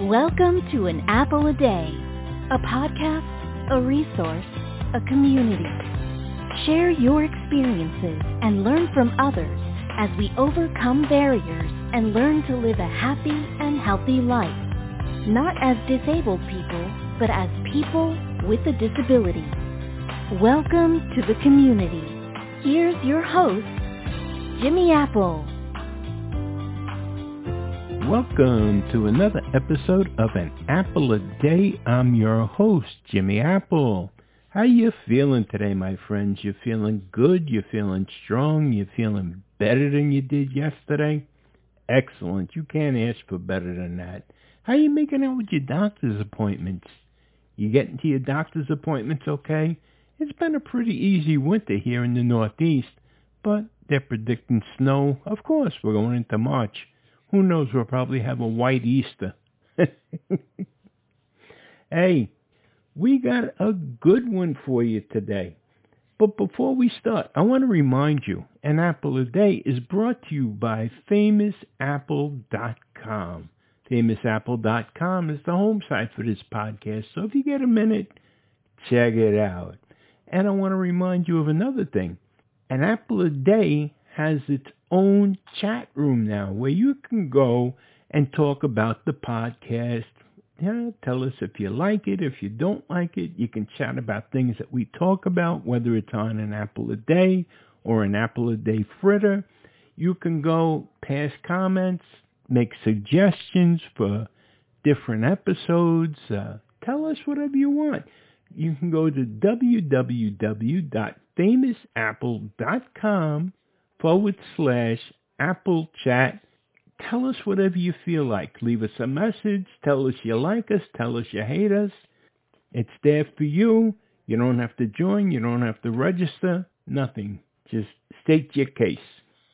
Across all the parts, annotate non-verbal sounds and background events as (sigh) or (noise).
Welcome to An Apple a Day, a podcast, a resource, a community. Share your experiences and learn from others as we overcome barriers and learn to live a happy and healthy life. Not as disabled people, but as people with a disability. Welcome to the community. Here's your host, Jimmy Apple. Welcome to another episode of An Apple a Day. I'm your host, Jimmy Apple. How you feeling today, my friends? You feeling good? You feeling strong? You feeling better than you did yesterday? Excellent. You can't ask for better than that. How you making out with your doctor's appointments? You getting to your doctor's appointments okay? It's been a pretty easy winter here in the Northeast, but they're predicting snow. Of course, we're going into March. Who knows? We'll probably have a white Easter. (laughs) hey, we got a good one for you today. But before we start, I want to remind you, An Apple a Day is brought to you by FamousApple.com. FamousApple.com is the home site for this podcast, so if you get a minute, check it out. And I want to remind you of another thing. An Apple a Day has its own chat room now where you can go and talk about the podcast. Yeah, tell us if you like it. If you don't like it, you can chat about things that we talk about, whether it's on an apple a day or an apple a day fritter. You can go pass comments, make suggestions for different episodes. Uh, tell us whatever you want. You can go to www.famousapple.com forward slash Apple Chat. Tell us whatever you feel like. Leave us a message. Tell us you like us. Tell us you hate us. It's there for you. You don't have to join. You don't have to register. Nothing. Just state your case.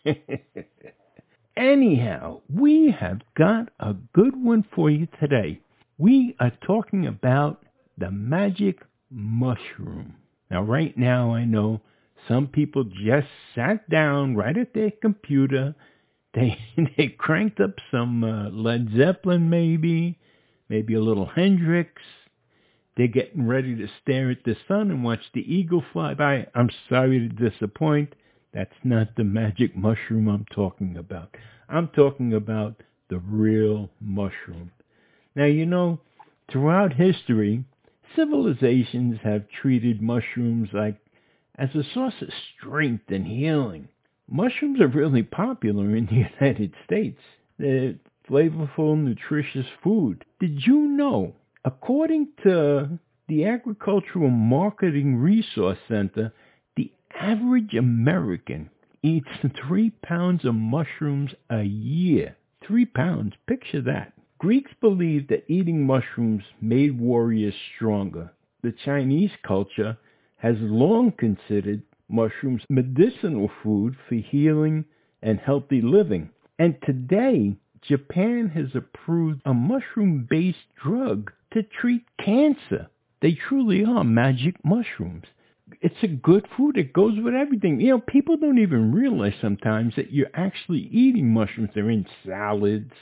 (laughs) Anyhow, we have got a good one for you today. We are talking about the magic mushroom. Now, right now, I know some people just sat down right at their computer. (laughs) They they cranked up some uh, Led Zeppelin, maybe, maybe a little Hendrix. They're getting ready to stare at the sun and watch the eagle fly by. I'm sorry to disappoint. That's not the magic mushroom I'm talking about. I'm talking about the real mushroom. Now, you know, throughout history, civilizations have treated mushrooms like as a source of strength and healing. Mushrooms are really popular in the (laughs) United States. They're flavorful, nutritious food. Did you know, according to the Agricultural Marketing Resource Center, the average American eats three pounds of mushrooms a year. Three pounds, picture that. Greeks believed that eating mushrooms made warriors stronger. The Chinese culture has long considered mushrooms medicinal food for healing and healthy living. And today, Japan has approved a mushroom-based drug to treat cancer. They truly are magic mushrooms. It's a good food. It goes with everything. You know, people don't even realize sometimes that you're actually eating mushrooms. They're in salads.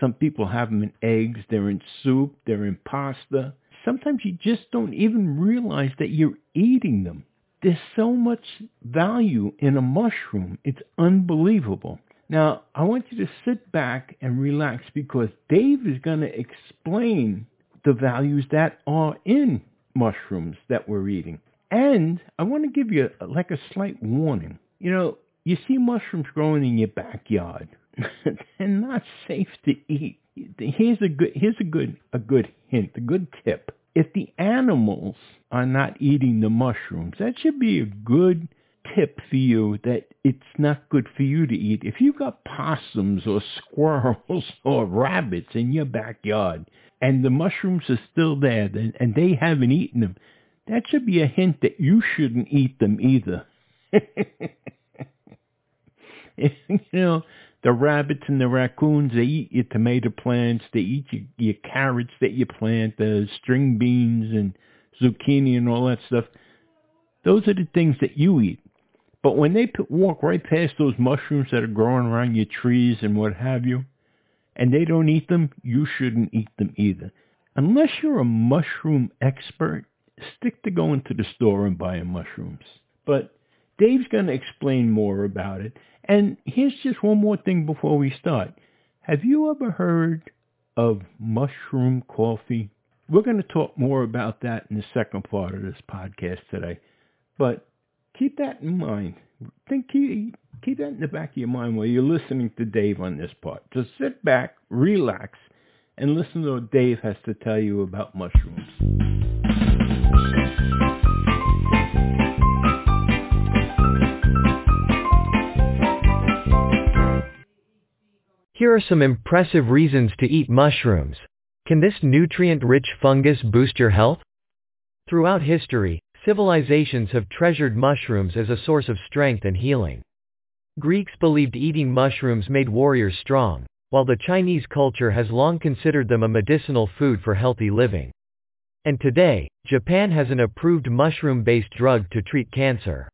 Some people have them in eggs. They're in soup. They're in pasta sometimes you just don't even realize that you're eating them. There's so much value in a mushroom. It's unbelievable. Now, I want you to sit back and relax because Dave is going to explain the values that are in mushrooms that we're eating. And I want to give you a, like a slight warning. You know, you see mushrooms growing in your backyard. (laughs) They're not safe to eat here's a good here's a good a good hint, a good tip. If the animals are not eating the mushrooms, that should be a good tip for you that it's not good for you to eat. If you've got possums or squirrels (laughs) or rabbits in your backyard and the mushrooms are still there and they haven't eaten them, that should be a hint that you shouldn't eat them either. (laughs) you know, the rabbits and the raccoons, they eat your tomato plants, they eat your, your carrots that you plant, the string beans and zucchini and all that stuff. Those are the things that you eat. But when they walk right past those mushrooms that are growing around your trees and what have you, and they don't eat them, you shouldn't eat them either. Unless you're a mushroom expert, stick to going to the store and buying mushrooms. But Dave's going to explain more about it. And here's just one more thing before we start. Have you ever heard of mushroom coffee? We're going to talk more about that in the second part of this podcast today. But keep that in mind. Think keep, keep that in the back of your mind while you're listening to Dave on this part. Just sit back, relax, and listen to what Dave has to tell you about mushrooms. Here are some impressive reasons to eat mushrooms. Can this nutrient-rich fungus boost your health? Throughout history, civilizations have treasured mushrooms as a source of strength and healing. Greeks believed eating mushrooms made warriors strong, while the Chinese culture has long considered them a medicinal food for healthy living. And today, Japan has an approved mushroom-based drug to treat cancer.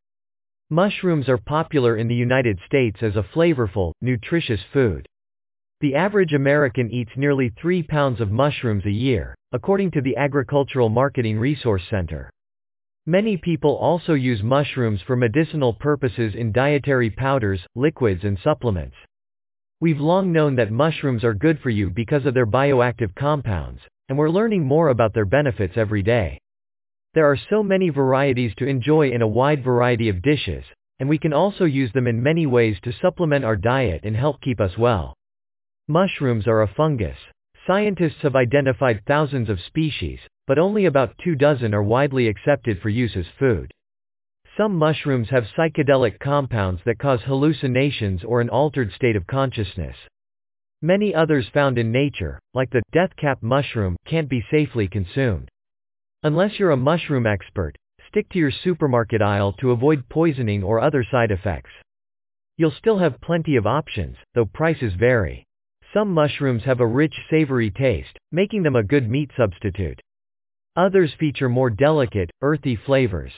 Mushrooms are popular in the United States as a flavorful, nutritious food. The average American eats nearly 3 pounds of mushrooms a year, according to the Agricultural Marketing Resource Center. Many people also use mushrooms for medicinal purposes in dietary powders, liquids and supplements. We've long known that mushrooms are good for you because of their bioactive compounds, and we're learning more about their benefits every day. There are so many varieties to enjoy in a wide variety of dishes, and we can also use them in many ways to supplement our diet and help keep us well. Mushrooms are a fungus. Scientists have identified thousands of species, but only about two dozen are widely accepted for use as food. Some mushrooms have psychedelic compounds that cause hallucinations or an altered state of consciousness. Many others found in nature, like the death cap mushroom, can't be safely consumed. Unless you're a mushroom expert, stick to your supermarket aisle to avoid poisoning or other side effects. You'll still have plenty of options, though prices vary. Some mushrooms have a rich savory taste, making them a good meat substitute. Others feature more delicate, earthy flavors.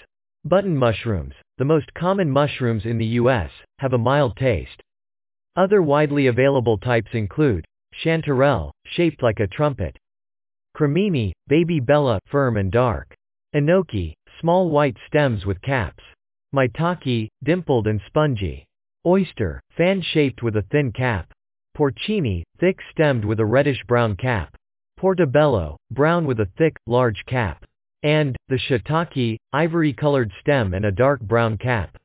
Button mushrooms, the most common mushrooms in the U.S., have a mild taste. Other widely available types include chanterelle, shaped like a trumpet. Cremini, baby bella, firm and dark. Enoki, small white stems with caps. Maitake, dimpled and spongy. Oyster, fan-shaped with a thin cap. Porcini, thick-stemmed with a reddish-brown cap. Portobello, brown with a thick, large cap. And, the shiitake, ivory-colored stem and a dark brown cap.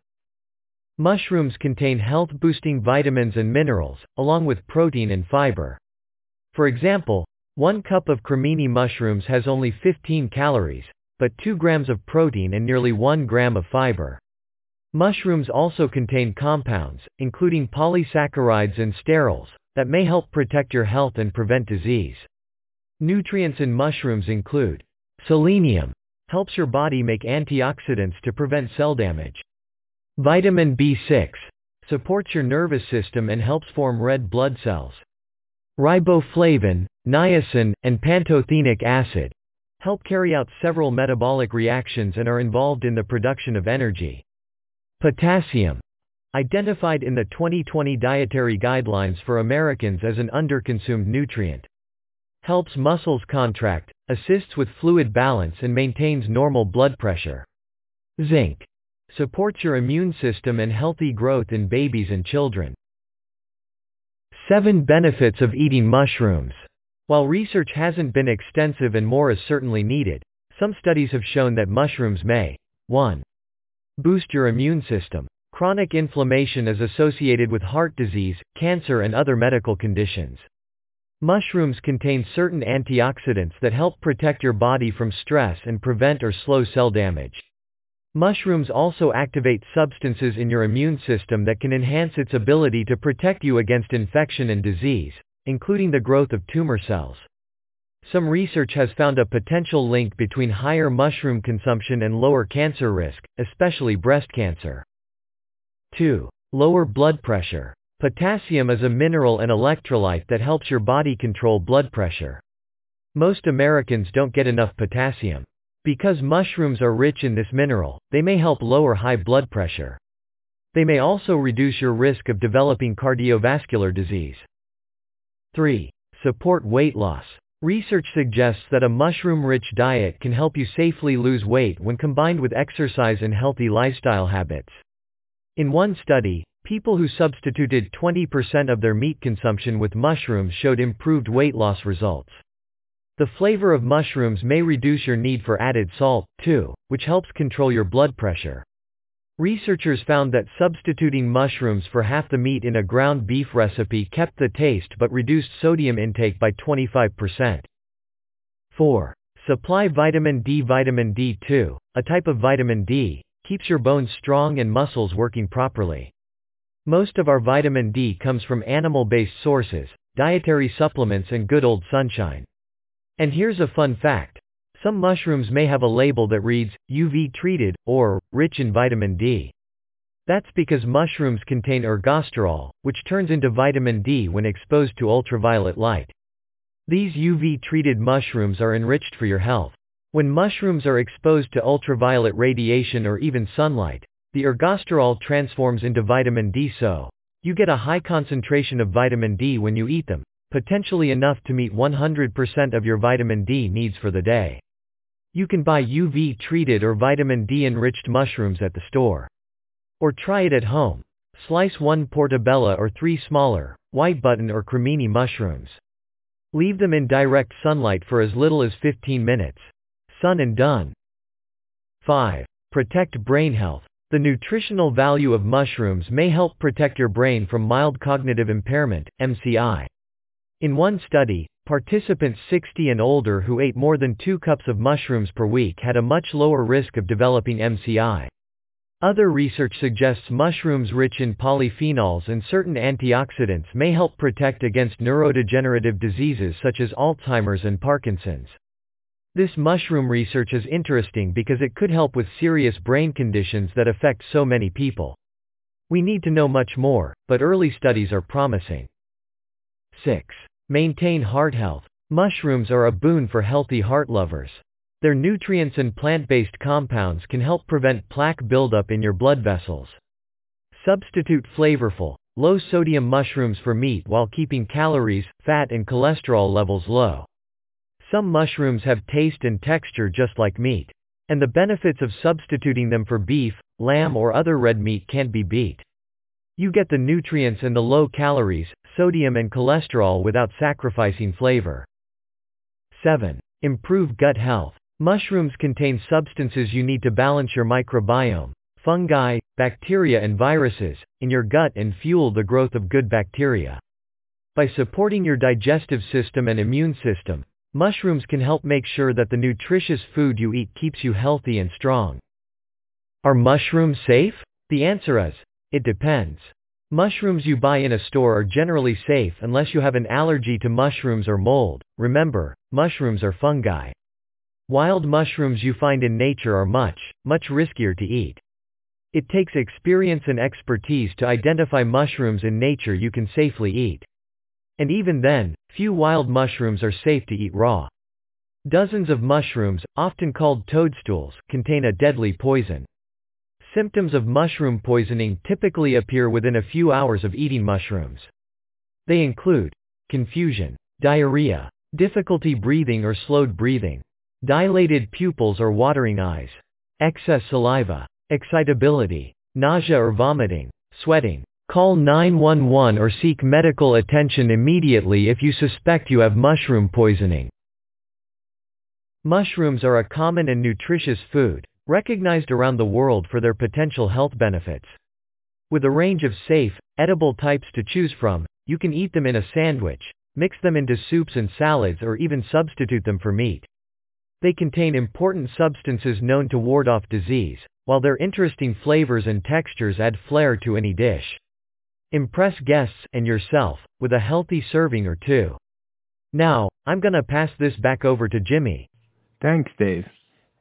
Mushrooms contain health-boosting vitamins and minerals, along with protein and fiber. For example, one cup of cremini mushrooms has only 15 calories, but 2 grams of protein and nearly 1 gram of fiber. Mushrooms also contain compounds, including polysaccharides and sterols, that may help protect your health and prevent disease. Nutrients in mushrooms include selenium, helps your body make antioxidants to prevent cell damage. Vitamin B6, supports your nervous system and helps form red blood cells. Riboflavin, niacin, and pantothenic acid help carry out several metabolic reactions and are involved in the production of energy. Potassium, Identified in the 2020 Dietary Guidelines for Americans as an underconsumed nutrient. Helps muscles contract, assists with fluid balance and maintains normal blood pressure. Zinc. Supports your immune system and healthy growth in babies and children. 7 Benefits of eating mushrooms. While research hasn't been extensive and more is certainly needed, some studies have shown that mushrooms may 1. Boost your immune system. Chronic inflammation is associated with heart disease, cancer and other medical conditions. Mushrooms contain certain antioxidants that help protect your body from stress and prevent or slow cell damage. Mushrooms also activate substances in your immune system that can enhance its ability to protect you against infection and disease, including the growth of tumor cells. Some research has found a potential link between higher mushroom consumption and lower cancer risk, especially breast cancer. 2. Lower blood pressure. Potassium is a mineral and electrolyte that helps your body control blood pressure. Most Americans don't get enough potassium. Because mushrooms are rich in this mineral, they may help lower high blood pressure. They may also reduce your risk of developing cardiovascular disease. 3. Support weight loss. Research suggests that a mushroom-rich diet can help you safely lose weight when combined with exercise and healthy lifestyle habits. In one study, people who substituted 20% of their meat consumption with mushrooms showed improved weight loss results. The flavor of mushrooms may reduce your need for added salt, too, which helps control your blood pressure. Researchers found that substituting mushrooms for half the meat in a ground beef recipe kept the taste but reduced sodium intake by 25%. 4. Supply vitamin D Vitamin D2, a type of vitamin D, keeps your bones strong and muscles working properly. Most of our vitamin D comes from animal-based sources, dietary supplements and good old sunshine. And here's a fun fact. Some mushrooms may have a label that reads, UV treated, or, rich in vitamin D. That's because mushrooms contain ergosterol, which turns into vitamin D when exposed to ultraviolet light. These UV treated mushrooms are enriched for your health. When mushrooms are exposed to ultraviolet radiation or even sunlight, the ergosterol transforms into vitamin D so you get a high concentration of vitamin D when you eat them, potentially enough to meet 100% of your vitamin D needs for the day. You can buy UV treated or vitamin D enriched mushrooms at the store. Or try it at home. Slice one portobello or three smaller, white button or cremini mushrooms. Leave them in direct sunlight for as little as 15 minutes. Sun and done. 5. Protect brain health. The nutritional value of mushrooms may help protect your brain from mild cognitive impairment, MCI. In one study, Participants 60 and older who ate more than 2 cups of mushrooms per week had a much lower risk of developing MCI. Other research suggests mushrooms rich in polyphenols and certain antioxidants may help protect against neurodegenerative diseases such as Alzheimer's and Parkinson's. This mushroom research is interesting because it could help with serious brain conditions that affect so many people. We need to know much more, but early studies are promising. 6. Maintain heart health. Mushrooms are a boon for healthy heart lovers. Their nutrients and plant-based compounds can help prevent plaque buildup in your blood vessels. Substitute flavorful, low-sodium mushrooms for meat while keeping calories, fat and cholesterol levels low. Some mushrooms have taste and texture just like meat. And the benefits of substituting them for beef, lamb or other red meat can't be beat. You get the nutrients and the low calories, sodium and cholesterol without sacrificing flavor. 7. Improve gut health. Mushrooms contain substances you need to balance your microbiome, fungi, bacteria and viruses, in your gut and fuel the growth of good bacteria. By supporting your digestive system and immune system, mushrooms can help make sure that the nutritious food you eat keeps you healthy and strong. Are mushrooms safe? The answer is, it depends. Mushrooms you buy in a store are generally safe unless you have an allergy to mushrooms or mold. Remember, mushrooms are fungi. Wild mushrooms you find in nature are much, much riskier to eat. It takes experience and expertise to identify mushrooms in nature you can safely eat. And even then, few wild mushrooms are safe to eat raw. Dozens of mushrooms, often called toadstools, contain a deadly poison. Symptoms of mushroom poisoning typically appear within a few hours of eating mushrooms. They include confusion, diarrhea, difficulty breathing or slowed breathing, dilated pupils or watering eyes, excess saliva, excitability, nausea or vomiting, sweating. Call 911 or seek medical attention immediately if you suspect you have mushroom poisoning. Mushrooms are a common and nutritious food, recognized around the world for their potential health benefits. With a range of safe, edible types to choose from, you can eat them in a sandwich, mix them into soups and salads or even substitute them for meat. They contain important substances known to ward off disease, while their interesting flavors and textures add flair to any dish. Impress guests and yourself with a healthy serving or two. Now, I'm gonna pass this back over to Jimmy. Thanks, Dave.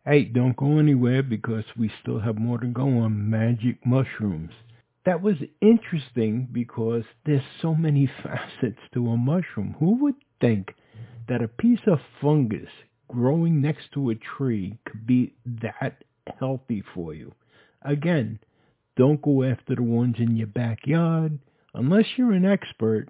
Hey, don't go anywhere because we still have more to go on magic mushrooms. That was interesting because there's so many (laughs) facets to a mushroom. Who would think that a piece of fungus growing next to a tree could be that healthy for you? Again, don't go after the ones in your backyard unless you're an expert.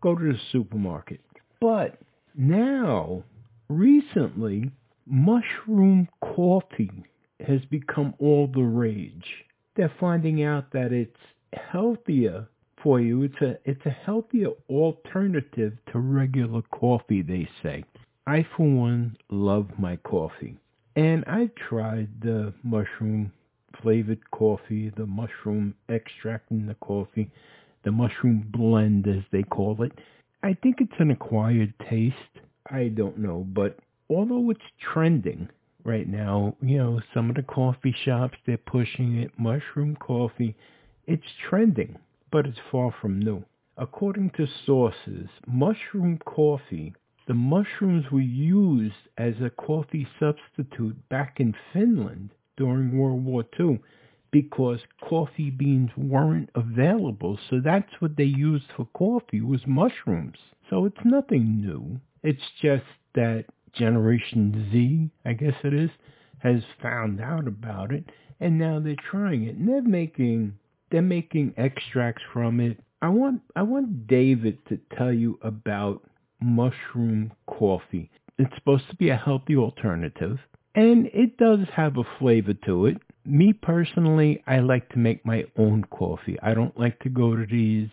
go to the supermarket. But now, recently, mushroom coffee has become all the rage. They're finding out that it's healthier for you. It's a it's a healthier alternative to regular coffee, they say. I for one love my coffee. And I've tried the mushroom flavored coffee, the mushroom extract in the coffee, the mushroom blend as they call it. I think it's an acquired taste. I don't know, but although it's trending right now, you know, some of the coffee shops they're pushing it, mushroom coffee. It's trending, but it's far from new. According to sources, mushroom coffee, the mushrooms were used as a coffee substitute back in Finland during World War II because coffee beans weren't available. So that's what they used for coffee was mushrooms. So it's nothing new. It's just that Generation Z, I guess it is, has found out about it and now they're trying it. And they're making they're making extracts from it. I want I want David to tell you about mushroom coffee. It's supposed to be a healthy alternative and it does have a flavor to it. Me personally, I like to make my own coffee. I don't like to go to these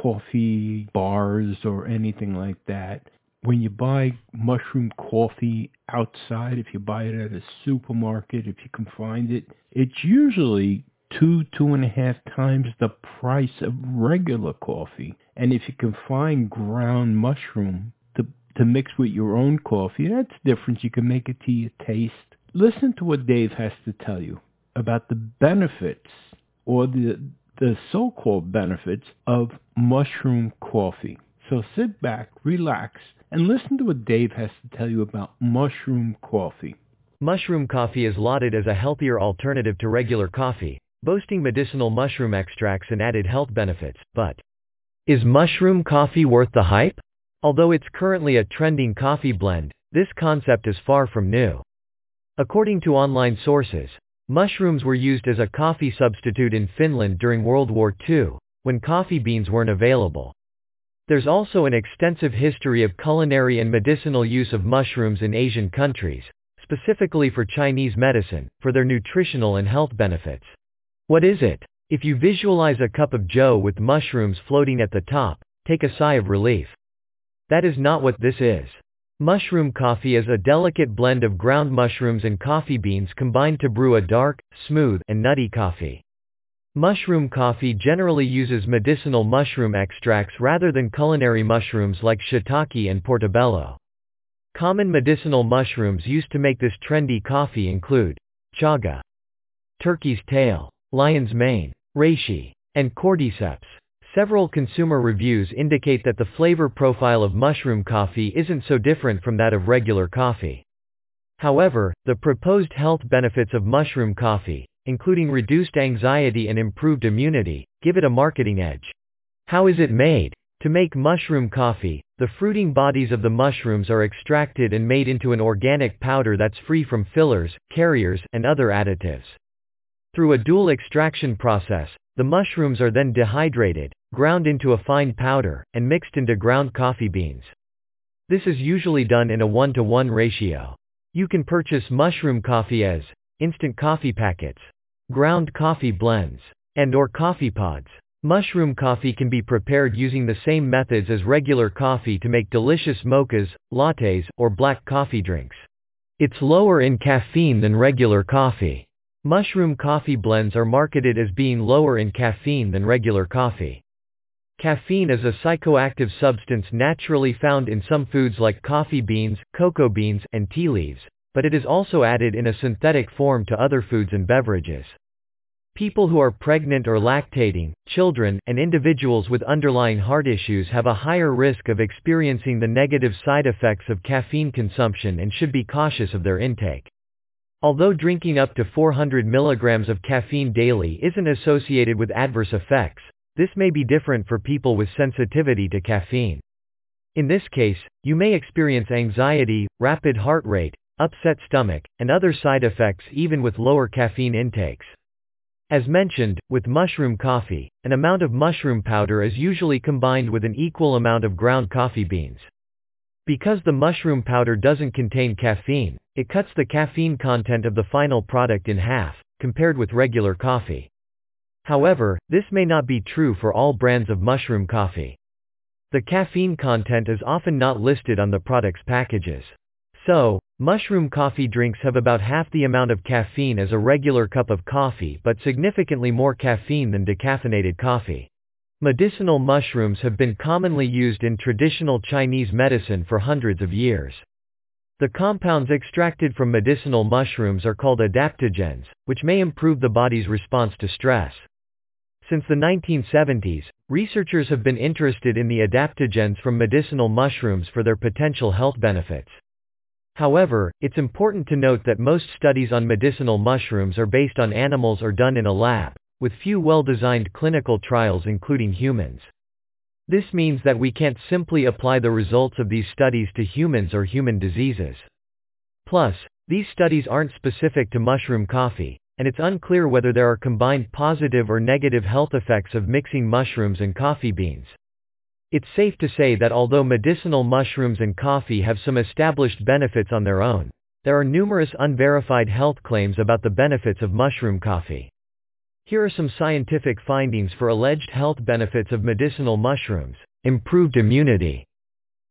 coffee bars or anything like that. When you buy mushroom coffee outside, if you buy it at a supermarket, if you can find it, it's usually two, two and a half times the price of regular coffee. And if you can find ground mushroom to, to mix with your own coffee, that's different. You can make it to your taste. Listen to what Dave has to tell you about the benefits or the, the so-called benefits of mushroom coffee. So sit back, relax, and listen to what Dave has to tell you about mushroom coffee. Mushroom coffee is lauded as a healthier alternative to regular coffee, boasting medicinal mushroom extracts and added health benefits. But is mushroom coffee worth the hype? Although it's currently a trending coffee blend, this concept is far from new. According to online sources, mushrooms were used as a coffee substitute in Finland during World War II, when coffee beans weren't available. There's also an extensive history of culinary and medicinal use of mushrooms in Asian countries, specifically for Chinese medicine, for their nutritional and health benefits. What is it? If you visualize a cup of joe with mushrooms floating at the top, take a sigh of relief. That is not what this is. Mushroom coffee is a delicate blend of ground mushrooms and coffee beans combined to brew a dark, smooth, and nutty coffee. Mushroom coffee generally uses medicinal mushroom extracts rather than culinary mushrooms like shiitake and portobello. Common medicinal mushrooms used to make this trendy coffee include chaga, turkey's tail, lion's mane, reishi, and cordyceps. Several consumer reviews indicate that the flavor profile of mushroom coffee isn't so different from that of regular coffee. However, the proposed health benefits of mushroom coffee, including reduced anxiety and improved immunity, give it a marketing edge. How is it made? To make mushroom coffee, the fruiting bodies of the mushrooms are extracted and made into an organic powder that's free from fillers, carriers, and other additives. Through a dual extraction process, the mushrooms are then dehydrated, ground into a fine powder, and mixed into ground coffee beans. This is usually done in a 1 to 1 ratio. You can purchase mushroom coffee as instant coffee packets, ground coffee blends, and or coffee pods. Mushroom coffee can be prepared using the same methods as regular coffee to make delicious mochas, lattes, or black coffee drinks. It's lower in caffeine than regular coffee. Mushroom coffee blends are marketed as being lower in caffeine than regular coffee. Caffeine is a psychoactive substance naturally found in some foods like coffee beans, cocoa beans, and tea leaves, but it is also added in a synthetic form to other foods and beverages. People who are pregnant or lactating, children, and individuals with underlying heart issues have a higher risk of experiencing the negative side effects of caffeine consumption and should be cautious of their intake. Although drinking up to 400 milligrams of caffeine daily isn't associated with adverse effects, this may be different for people with sensitivity to caffeine. In this case, you may experience anxiety, rapid heart rate, upset stomach, and other side effects even with lower caffeine intakes. As mentioned, with mushroom coffee, an amount of mushroom powder is usually combined with an equal amount of ground coffee beans. Because the mushroom powder doesn't contain caffeine, it cuts the caffeine content of the final product in half, compared with regular coffee. However, this may not be true for all brands of mushroom coffee. The caffeine content is often not listed on the product's packages. So, mushroom coffee drinks have about half the amount of caffeine as a regular cup of coffee but significantly more caffeine than decaffeinated coffee. Medicinal mushrooms have been commonly used in traditional Chinese medicine for hundreds of years. The compounds extracted from medicinal mushrooms are called adaptogens, which may improve the body's response to stress. Since the 1970s, researchers have been interested in the adaptogens from medicinal mushrooms for their potential health benefits. However, it's important to note that most studies on medicinal mushrooms are based on animals or done in a lab, with few well-designed clinical trials including humans. This means that we can't simply apply the results of these studies to humans or human diseases. Plus, these studies aren't specific to mushroom coffee, and it's unclear whether there are combined positive or negative health effects of mixing mushrooms and coffee beans. It's safe to say that although medicinal mushrooms and coffee have some established benefits on their own, there are numerous unverified health claims about the benefits of mushroom coffee. Here are some scientific findings for alleged health benefits of medicinal mushrooms. Improved immunity.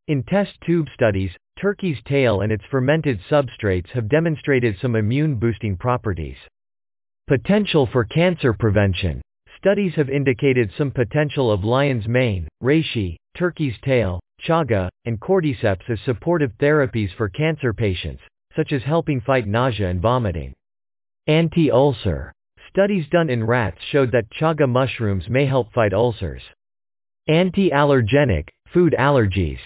In test tube studies, turkey's tail and its fermented substrates have demonstrated some immune-boosting properties. Potential for cancer prevention. Studies have indicated some potential of lion's mane, reishi, turkey's tail, chaga, and cordyceps as supportive therapies for cancer patients, such as helping fight nausea and vomiting. Anti-ulcer. Studies done in rats showed that chaga mushrooms may help fight ulcers. Anti-allergenic, food allergies.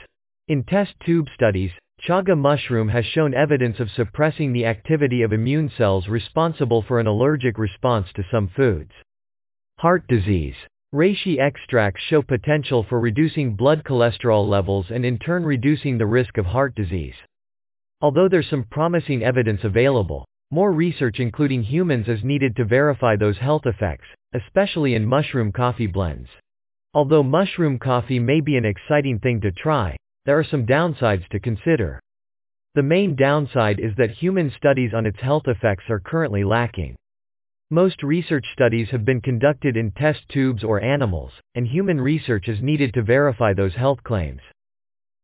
In test tube studies, chaga mushroom has shown evidence of suppressing the activity of immune cells responsible for an allergic response to some foods. Heart disease. Reishi extracts show potential for reducing blood cholesterol levels and in turn reducing the risk of heart disease. Although there's some promising evidence available, more research including humans is needed to verify those health effects, especially in mushroom coffee blends. Although mushroom coffee may be an exciting thing to try, there are some downsides to consider. The main downside is that human studies on its health effects are currently lacking. Most research studies have been conducted in test tubes or animals, and human research is needed to verify those health claims.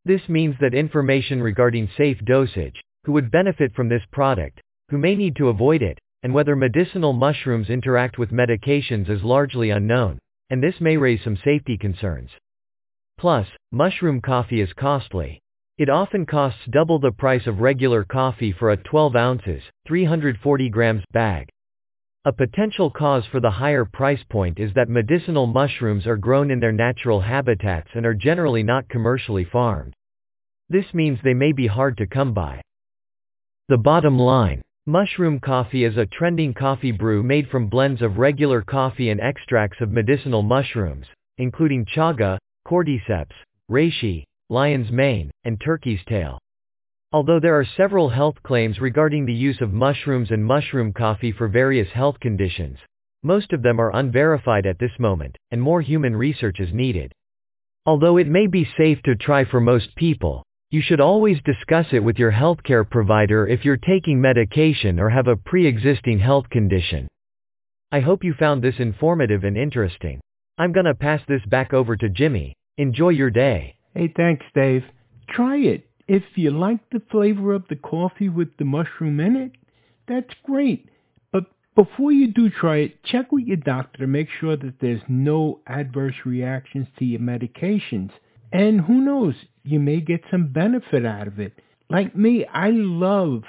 This means that information regarding safe dosage, who would benefit from this product, who may need to avoid it, and whether medicinal mushrooms interact with medications is largely unknown, and this may raise some safety concerns. Plus, mushroom coffee is costly. It often costs double the price of regular coffee for a 12 ounces, 340 grams bag. A potential cause for the higher price point is that medicinal mushrooms are grown in their natural habitats and are generally not commercially farmed. This means they may be hard to come by. The bottom line. Mushroom coffee is a trending coffee brew made from blends of regular coffee and extracts of medicinal mushrooms, including chaga, cordyceps, reishi, lion's mane, and turkey's tail. Although there are several health claims regarding the use of mushrooms and mushroom coffee for various health conditions, most of them are unverified at this moment, and more human research is needed. Although it may be safe to try for most people, you should always discuss it with your healthcare provider if you're taking medication or have a pre-existing health condition. I hope you found this informative and interesting. I'm gonna pass this back over to Jimmy. Enjoy your day. Hey, thanks, Dave. Try it. If you like the flavor of the coffee with the mushroom in it, that's great. But before you do try it, check with your doctor to make sure that there's no adverse reactions to your medications. And who knows, you may get some benefit out of it. Like me, I love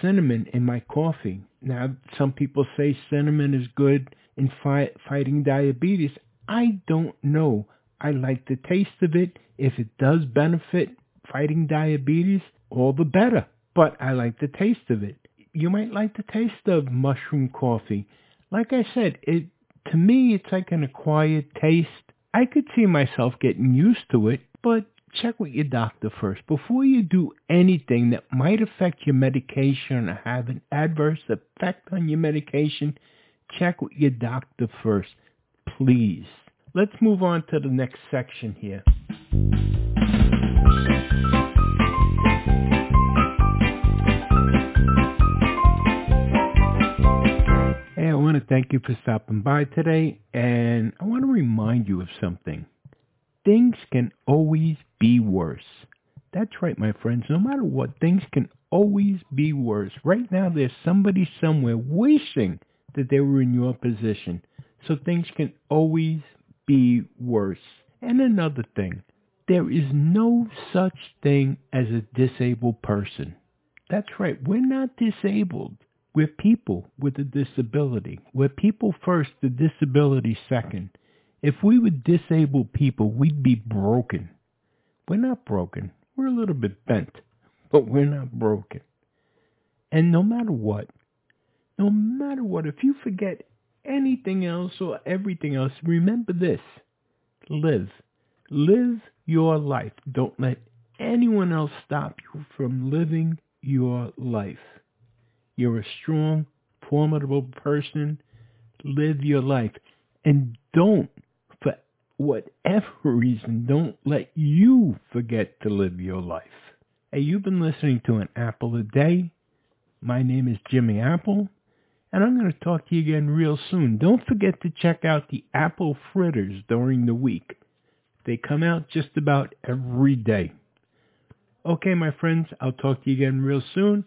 cinnamon in my coffee. Now, some people say cinnamon is good in fi- fighting diabetes. I don't know. I like the taste of it. If it does benefit fighting diabetes, all the better. But I like the taste of it. You might like the taste of mushroom coffee. Like I said, it to me it's like an acquired taste. I could see myself getting used to it, but check with your doctor first before you do anything that might affect your medication or have an adverse effect on your medication. check with your doctor first, please. Let's move on to the next section here. Thank you for stopping by today, and I want to remind you of something. Things can always be worse. That's right, my friends. No matter what, things can always be worse. Right now, there's somebody somewhere wishing that they were in your position. So things can always be worse. And another thing, there is no such thing as a disabled person. That's right, we're not disabled. We're people with a disability. We're people first, the disability second. If we were disabled people, we'd be broken. We're not broken. We're a little bit bent, but we're not broken. And no matter what, no matter what, if you forget anything else or everything else, remember this. Live. Live your life. Don't let anyone else stop you from living your life. You're a strong, formidable person. Live your life. And don't, for whatever reason, don't let you forget to live your life. Hey, you've been listening to an Apple a Day. My name is Jimmy Apple, and I'm going to talk to you again real soon. Don't forget to check out the Apple Fritters during the week. They come out just about every day. Okay, my friends, I'll talk to you again real soon.